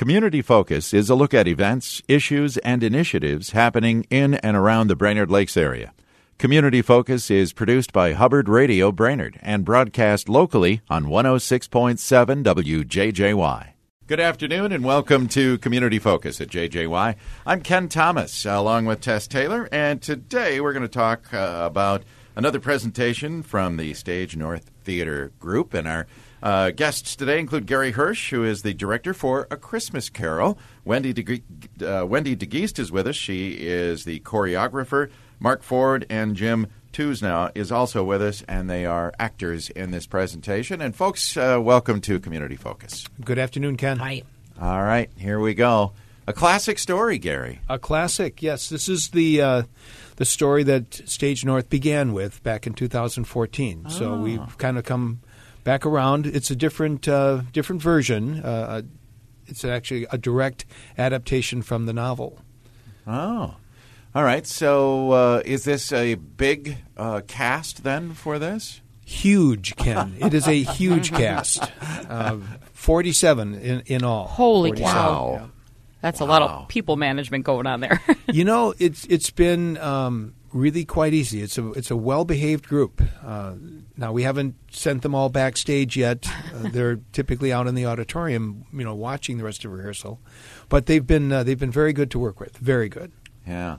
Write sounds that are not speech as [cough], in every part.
Community Focus is a look at events, issues, and initiatives happening in and around the Brainerd Lakes area. Community Focus is produced by Hubbard Radio Brainerd and broadcast locally on 106.7 WJJY. Good afternoon and welcome to Community Focus at JJY. I'm Ken Thomas along with Tess Taylor, and today we're going to talk uh, about another presentation from the Stage North Theater Group. And our uh, guests today include Gary Hirsch, who is the director for A Christmas Carol. Wendy De, uh, Wendy DeGeest is with us. She is the choreographer. Mark Ford and Jim Tuesnow is also with us, and they are actors in this presentation. And folks, uh, welcome to Community Focus. Good afternoon, Ken. Hi. All right, here we go. A classic story, Gary. A classic, yes. This is the uh, the story that Stage North began with back in 2014. Oh. So we've kind of come back around. It's a different uh, different version. Uh, it's actually a direct adaptation from the novel. Oh. All right. So, uh, is this a big uh, cast then for this? Huge, Ken. [laughs] it is a huge cast. Uh, Forty-seven in in all. Holy 47. cow! Yeah. That's wow. a lot of people management going on there. [laughs] you know, it's it's been um, really quite easy. It's a it's a well behaved group. Uh, now we haven't sent them all backstage yet. Uh, [laughs] they're typically out in the auditorium, you know, watching the rest of rehearsal. But they've been uh, they've been very good to work with. Very good. Yeah.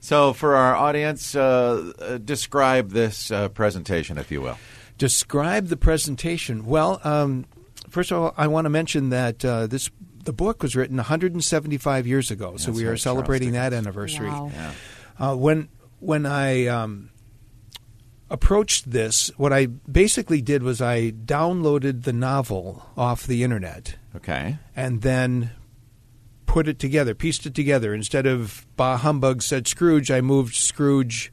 So, for our audience, uh, uh, describe this uh, presentation, if you will. Describe the presentation. Well, um, first of all, I want to mention that uh, this the book was written 175 years ago, so we are celebrating that anniversary. Wow. Yeah. Uh, when when I um, approached this, what I basically did was I downloaded the novel off the internet. Okay. And then put it together, pieced it together. Instead of Bah Humbug said Scrooge, I moved Scrooge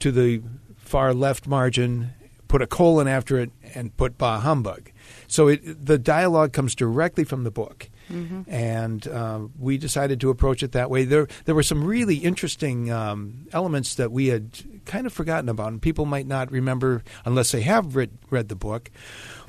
to the far left margin, put a colon after it, and put Bah Humbug. So it, the dialogue comes directly from the book. Mm-hmm. And uh, we decided to approach it that way. There, there were some really interesting um, elements that we had kind of forgotten about, and people might not remember unless they have read, read the book.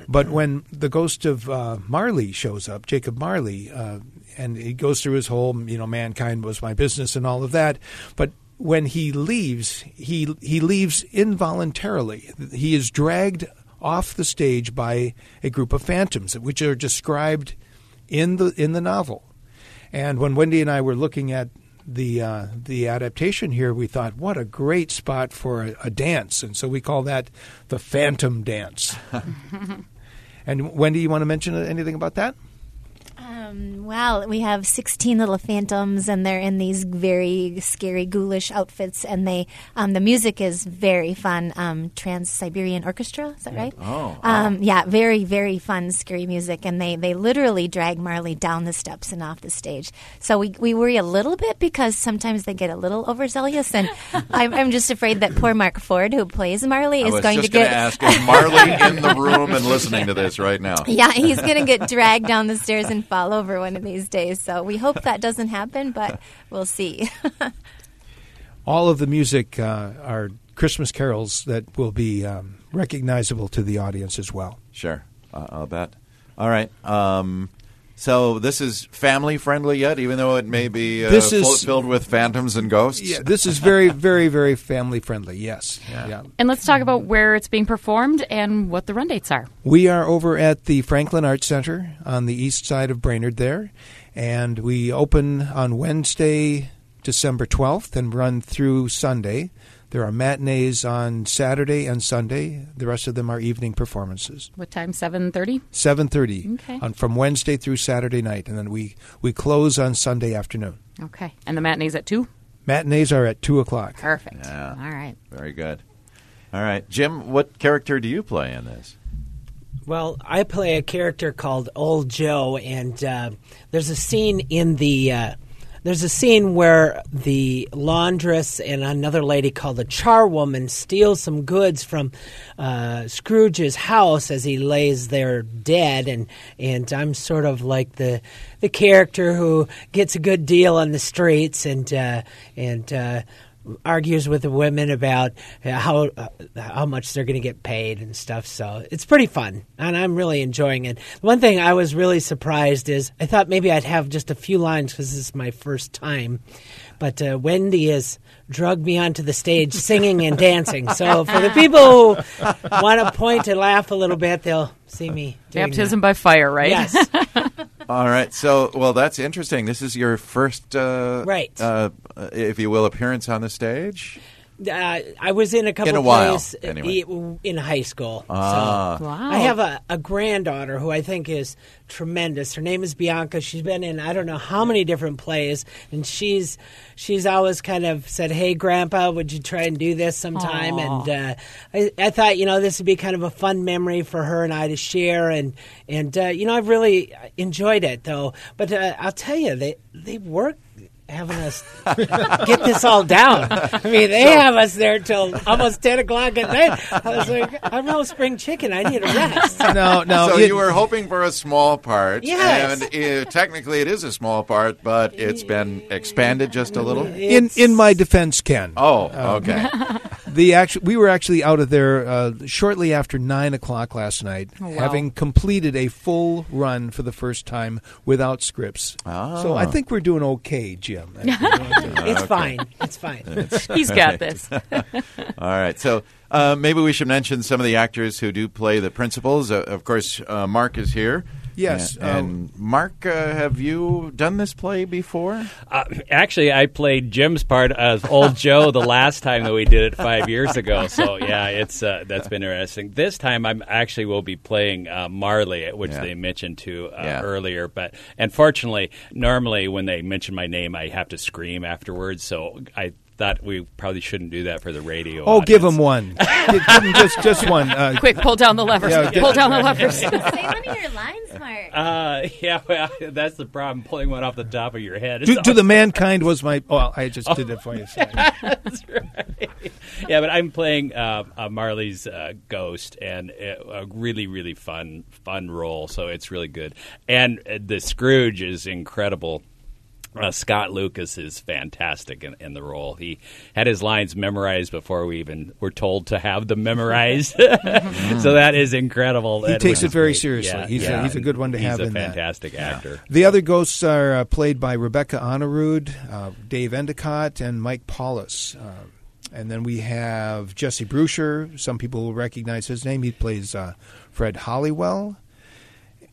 But when the ghost of uh, Marley shows up, Jacob Marley, uh, and he goes through his whole, you know, mankind was my business and all of that. But when he leaves, he he leaves involuntarily. He is dragged off the stage by a group of phantoms, which are described in the in the novel. And when Wendy and I were looking at the uh, the adaptation here, we thought, what a great spot for a, a dance, and so we call that the Phantom Dance. [laughs] and Wendy, you want to mention anything about that? Um, well, we have 16 little phantoms, and they're in these very scary, ghoulish outfits. And they, um, the music is very fun. Um, Trans Siberian Orchestra, is that right? Oh, um, yeah, very, very fun, scary music. And they, they literally drag Marley down the steps and off the stage. So we, we worry a little bit because sometimes they get a little overzealous, and [laughs] I'm, I'm just afraid that poor Mark Ford, who plays Marley, is going to get. ask, is Marley in the room and listening to this right now? [laughs] Yeah, he's going to get dragged down the stairs and fall over one of these days. So we hope that doesn't happen, but we'll see. [laughs] All of the music uh, are Christmas carols that will be um, recognizable to the audience as well. Sure, uh, I'll bet. All right. Um, so this is family friendly yet, even though it may be uh, this is, filled with phantoms and ghosts. Yeah, this is very, very, very family friendly. Yes. Yeah. yeah. And let's talk about where it's being performed and what the run dates are. We are over at the Franklin Arts Center on the east side of Brainerd there, and we open on Wednesday, December twelfth, and run through Sunday. There are matinees on Saturday and Sunday. The rest of them are evening performances. What time? Seven thirty. Seven thirty. Okay. On from Wednesday through Saturday night, and then we we close on Sunday afternoon. Okay. And the matinees at two. Matinees are at two o'clock. Perfect. Yeah. All right. Very good. All right, Jim. What character do you play in this? Well, I play a character called Old Joe, and uh, there's a scene in the uh, there's a scene where the laundress and another lady called the charwoman steals some goods from uh, Scrooge's house as he lays there dead, and and I'm sort of like the the character who gets a good deal on the streets and uh, and uh, argues with the women about how uh, how much they're going to get paid and stuff. So it's pretty fun, and I'm really enjoying it. One thing I was really surprised is I thought maybe I'd have just a few lines because this is my first time, but uh, Wendy has drugged me onto the stage singing and dancing. So for the people who want to point and laugh a little bit, they'll see me. Baptism that. by fire, right? Yes. [laughs] All right. So, well, that's interesting. This is your first, uh, Right. uh, if you will, appearance on the stage. Uh, I was in a couple In a while, plays uh, anyway. in high school. Ah. So Wow. I have a, a granddaughter who I think is tremendous. Her name is Bianca. She's been in I don't know how many different plays, and she's she's always kind of said, "Hey, Grandpa, would you try and do this sometime?" Aw. And uh, I, I thought, you know, this would be kind of a fun memory for her and I to share, and and uh, you know, I've really enjoyed it though. But uh, I'll tell you, they they work having us get this all down. I mean, they have us there till almost ten o'clock at night. I was like, I'm no spring chicken. I need a rest. [laughs] No, no. so it- you were hoping for a small part, Yes. and uh, technically it is a small part, but it's been expanded just a little. in in my defense, Ken. Oh, okay. The actual, we were actually out of there uh, shortly after nine o'clock last night, wow. having completed a full run for the first time without scripts. Ah. So I think we're doing okay, Jim. [laughs] It's fine. It's fine. [laughs] [laughs] He's got this. All right. So uh, maybe we should mention some of the actors who do play the principals. Uh, of course, uh, Mark is here. Yes, And, and Mark, uh, have you done this play before? Uh, actually, I played Jim's part as Old [laughs] Joe the last time that we did it five years ago. So yeah, it's uh, that's been interesting. This time, I'm actually will be playing uh, Marley, which Yeah. they mentioned to uh, Yeah. earlier. But unfortunately, normally when they mention my name, I have to scream afterwards. So I thought we probably shouldn't do that for the radio. Oh, give him one. [laughs] give, give him just just one. Uh, Quick, pull down the levers. Yeah, pull down the levers. Say one of your lines, Mark. Uh, yeah, well, [laughs] that's the problem. Pulling one off the top of your head. to, to the mankind was my. Well, I just did it for you. [laughs] Sorry. That's right. Yeah, but I'm playing uh, uh, Marley's uh, ghost, and uh, a really, really fun, fun role. So it's really good. And uh, the Scrooge is incredible. Uh, Scott Lucas is fantastic in, in the role. He had his lines memorized before we even were told to have them memorized. [laughs] [laughs] so that is incredible. He That takes it very great. seriously. Yeah, He's a- he's a good one to He's have a in that. fantastic actor. The other ghosts are uh, played by Rebecca Honorud, uh, Dave Endicott, and Mike Paulus. Uh, and then we have Jesse Bruscher. Some people will recognize his name. He plays uh, Fred Hollywell.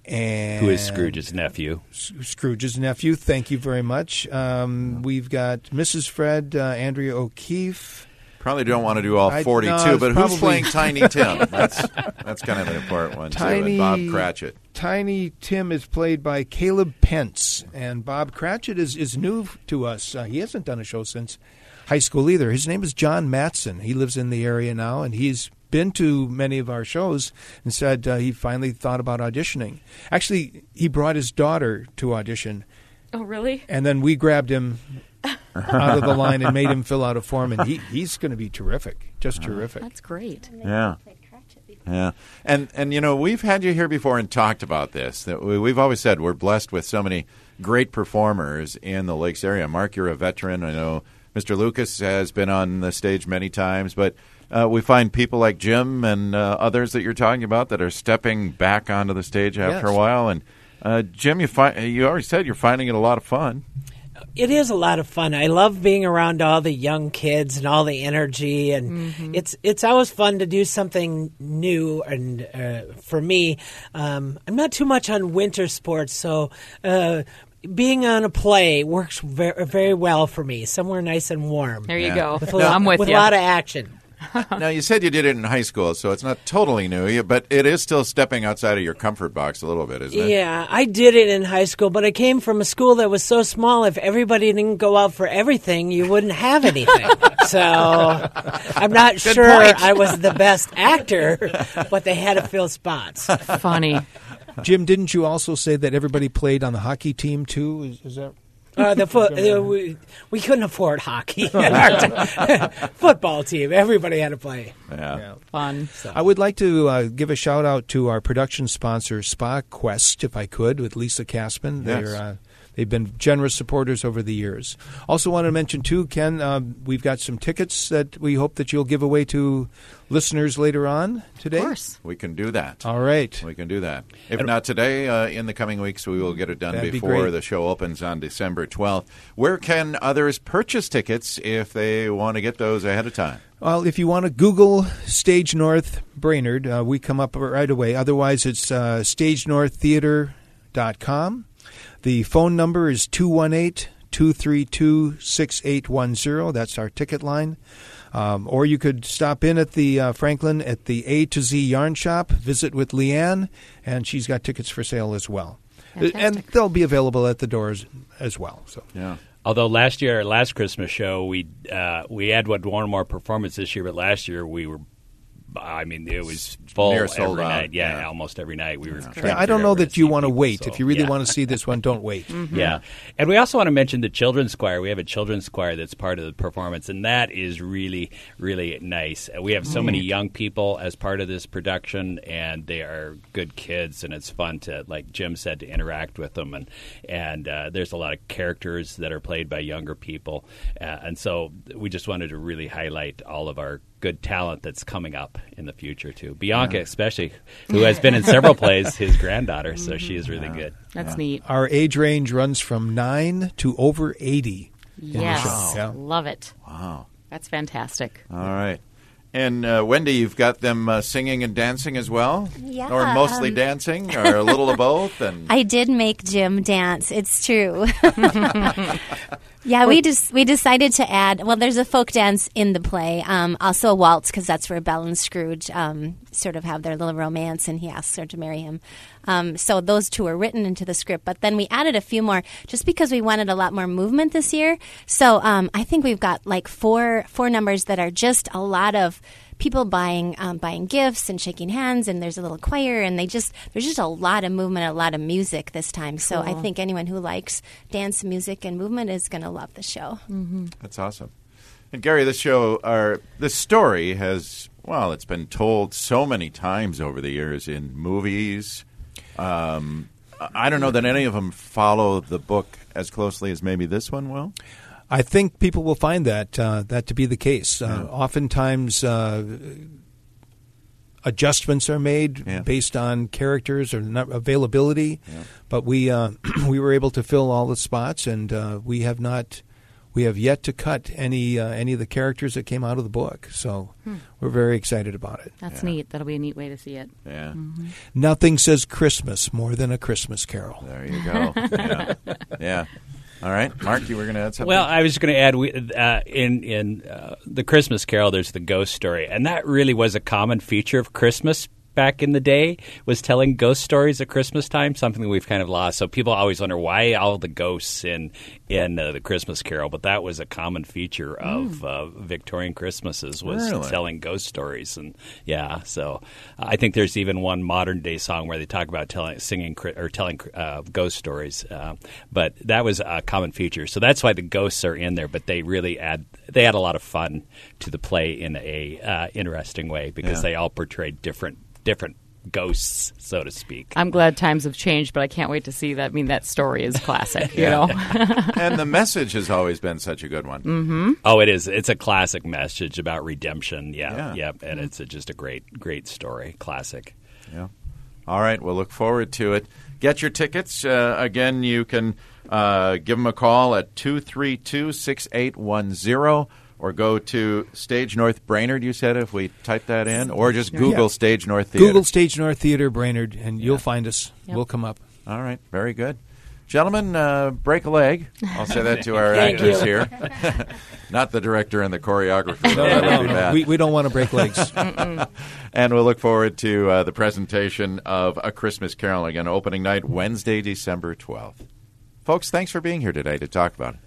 And Who is Scrooge's nephew? S- Scrooge's nephew. Thank you very much. Um, we've got Mrs. Fred, uh, Andrea O'Keefe. Probably don't want to do all I- 42, no, it's but probably- who's playing Tiny [laughs] Tim? That's that's kind of an important one, too. Tiny- And Bob Cratchit. Tiny Tim is played by Caleb Pence, and Bob Cratchit is, is new to us. Uh, he hasn't done a show since high school either. His name is John Matson. He lives in the area now, and he's been to many of our shows and said uh, he finally thought about auditioning. Actually, he brought his daughter to audition, Oh, really? and then we grabbed him [laughs] out of the line and made him fill out a form, and he, he's going to be terrific, just terrific. That's great. Yeah. Yeah, and and you know we've had you here before and talked about this. That we, we've always said we're blessed with so many great performers in the Lakes area. Mark, you're a veteran. I know Mr. Lucas has been on the stage many times, but uh, we find people like Jim and uh, others that you're talking about that are stepping back onto the stage after Yes. a while. And uh, Jim, you find you already said you're finding it a lot of fun. it is a lot of fun. I love being around all the young kids and all the energy, and it's it's always fun to do something new. And uh, for me, um, I'm not too much on winter sports, so. Uh, being on a play works very, very well for me. Somewhere nice and warm. There you Yeah. go. With a lot, I'm with with you. a lot of action. [laughs] now you said you did it in high school, so it's not totally new, but it is still stepping outside of your comfort box a little bit, isn't it? Yeah, I did it in high school, but I came from a school that was so small. If everybody didn't go out for everything, you wouldn't have anything. [laughs] so I'm not sure point. I was the best actor, but they had to fill spots. Funny. Jim, didn't you also say that everybody played on the hockey team too? Is, is that Uh, the foot, uh, we, we couldn't afford hockey. [laughs] [laughs] Football team, everybody had to play. Yeah. Fun. I would like to uh, give a shout out to our production sponsor, Spa Quest, if I could, with Lisa Caspin. Yes. They're uh, They've been generous supporters over the years. Also, want to mention too, Ken, uh, we've got some tickets that we hope that you'll give away to listeners later on today. Of course. We can do that. All right. We can do that. If not today, uh, in the coming weeks, we will get it done That'd be before the show opens on December 12th. Where can others purchase tickets if they want to get those ahead of time? Well, if you want to Google Stage North Brainerd, uh, we come up right away. Otherwise, it's uh, stagenorththeater.com. The phone number is 218 232 6810. That's our ticket line. Um, or you could stop in at the uh, Franklin at the A to Z Yarn Shop, visit with Leanne, and she's got tickets for sale as well. And they'll be available at the doors as well. So Yeah. Although last year, last Christmas show, we uh, we had one one more performance this year, but last year we were. I mean, it was full Near sold every out, night. Yeah, yeah. almost every night. We were. trying yeah, I don't know that you want to wait. so, if you really yeah. want to see this one, don't wait. [laughs] Yeah, and we also want to mention the children's choir. We have a children's choir that's part of the performance, and that is really, really nice. Uh, We have so many young people as part of this production, and they are good kids, and it's fun to, like Jim said, to interact with them. And and uh, there's a lot of characters that are played by younger people, uh, and so we just wanted to really highlight all of our good talent that's coming up in the future too. Bianca, especially, who has been in several [laughs] plays, his granddaughter, so she is really good. That's neat. Our age range runs from nine to over 80. Yes. show. Yeah. Love it. Wow. That's fantastic. All right. And uh, Wendy, you've got them uh, singing and dancing as well? Yeah, Or mostly um, dancing, or a little of [laughs] both? And I did make Jim dance. It's true. [laughs] yeah, we just we decided to add. Well, there's a folk dance in the play, um, also a waltz because that's where Belle and Scrooge um, sort of have their little romance, and he asks her to marry him. Um, so those two are written into the script, but then we added a few more just because we wanted a lot more movement this year. So um, I think we've got like four four numbers that are just a lot of people buying um, buying gifts and shaking hands and there's a little choir and they just there's just a lot of movement a lot of music this time so i think anyone who likes dance music and movement is going to love the show That's awesome. And Gary, this show, or this story has, well, it's been told so many times over the years in movies. Um, I don't know that any of them follow the book as closely as maybe this one will. I think people will find that uh, that to be the case. Uh, Oftentimes, uh, adjustments are made Yeah. based on characters or not availability, but we uh, [clears throat] we were able to fill all the spots, and uh, we have not. We have yet to cut any uh, any of the characters that came out of the book, so we're very excited about it. That's neat. That'll be a neat way to see it. Yeah. Nothing says Christmas more than a Christmas Carol. There you go. yeah. [laughs] yeah. All right. Mark, you were going to add something? Well, I was going to add uh, in in uh, the Christmas Carol. There's the ghost story, and that really was a common feature of Christmas back in the day. Was telling ghost stories at Christmas time, something that we've kind of lost. So people always wonder why all the ghosts in in uh, the Christmas Carol, but that was a common feature of uh, Victorian Christmases was Really? telling ghost stories, and yeah. So uh, I think there's even one modern day song where they talk about telling, singing, or telling uh, ghost stories. Uh, but that was a common feature, so that's why the ghosts are in there. But they really add they add a lot of fun to the play in a uh, interesting way because Yeah. they all portray different different ghosts, so to speak. I'm glad times have changed, but I can't wait to see that. I mean, that story is classic, you know? [laughs] and the message has always been such a good one. Oh, it is. It's a classic message about redemption. Yeah, Yeah. yeah, and it's a, just a great, great story. Classic. Yeah. All right. We'll look forward to it. Get your tickets. Uh, again, you can uh, give them a call at 232 6810 or go to Stage North Brainerd, you said, if we type that in, or just Google Yeah. Stage North Theater. Google Stage North Theater Brainerd, and you'll find us. Yep. We'll come up. All right. Very good. Gentlemen, uh, break a leg. I'll say that to our [laughs] actors here. [laughs] Not the director and the choreographer. No, That no, no. We, we don't want to break legs. [laughs] And we'll look forward to uh, the presentation of A Christmas Carol again, opening night, Wednesday, December 12th. Folks, thanks for being here today to talk about it.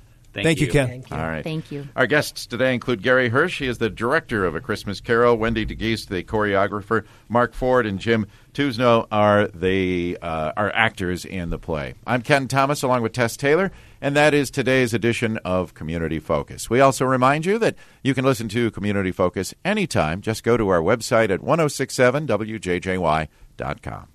Thank you, Ken. Thank you. All right. Thank you. Our guests today include Gary Hirsch. He is the director of A Christmas Carol. Wendy DeGeest, the choreographer. Mark Ford and Jim Tuzno are the uh, are actors in the play. I'm Ken Thomas, along with Tess Taylor, and that is today's edition of Community Focus. We also remind you that you can listen to Community Focus anytime. Just go to our website at 1067wjjy.com.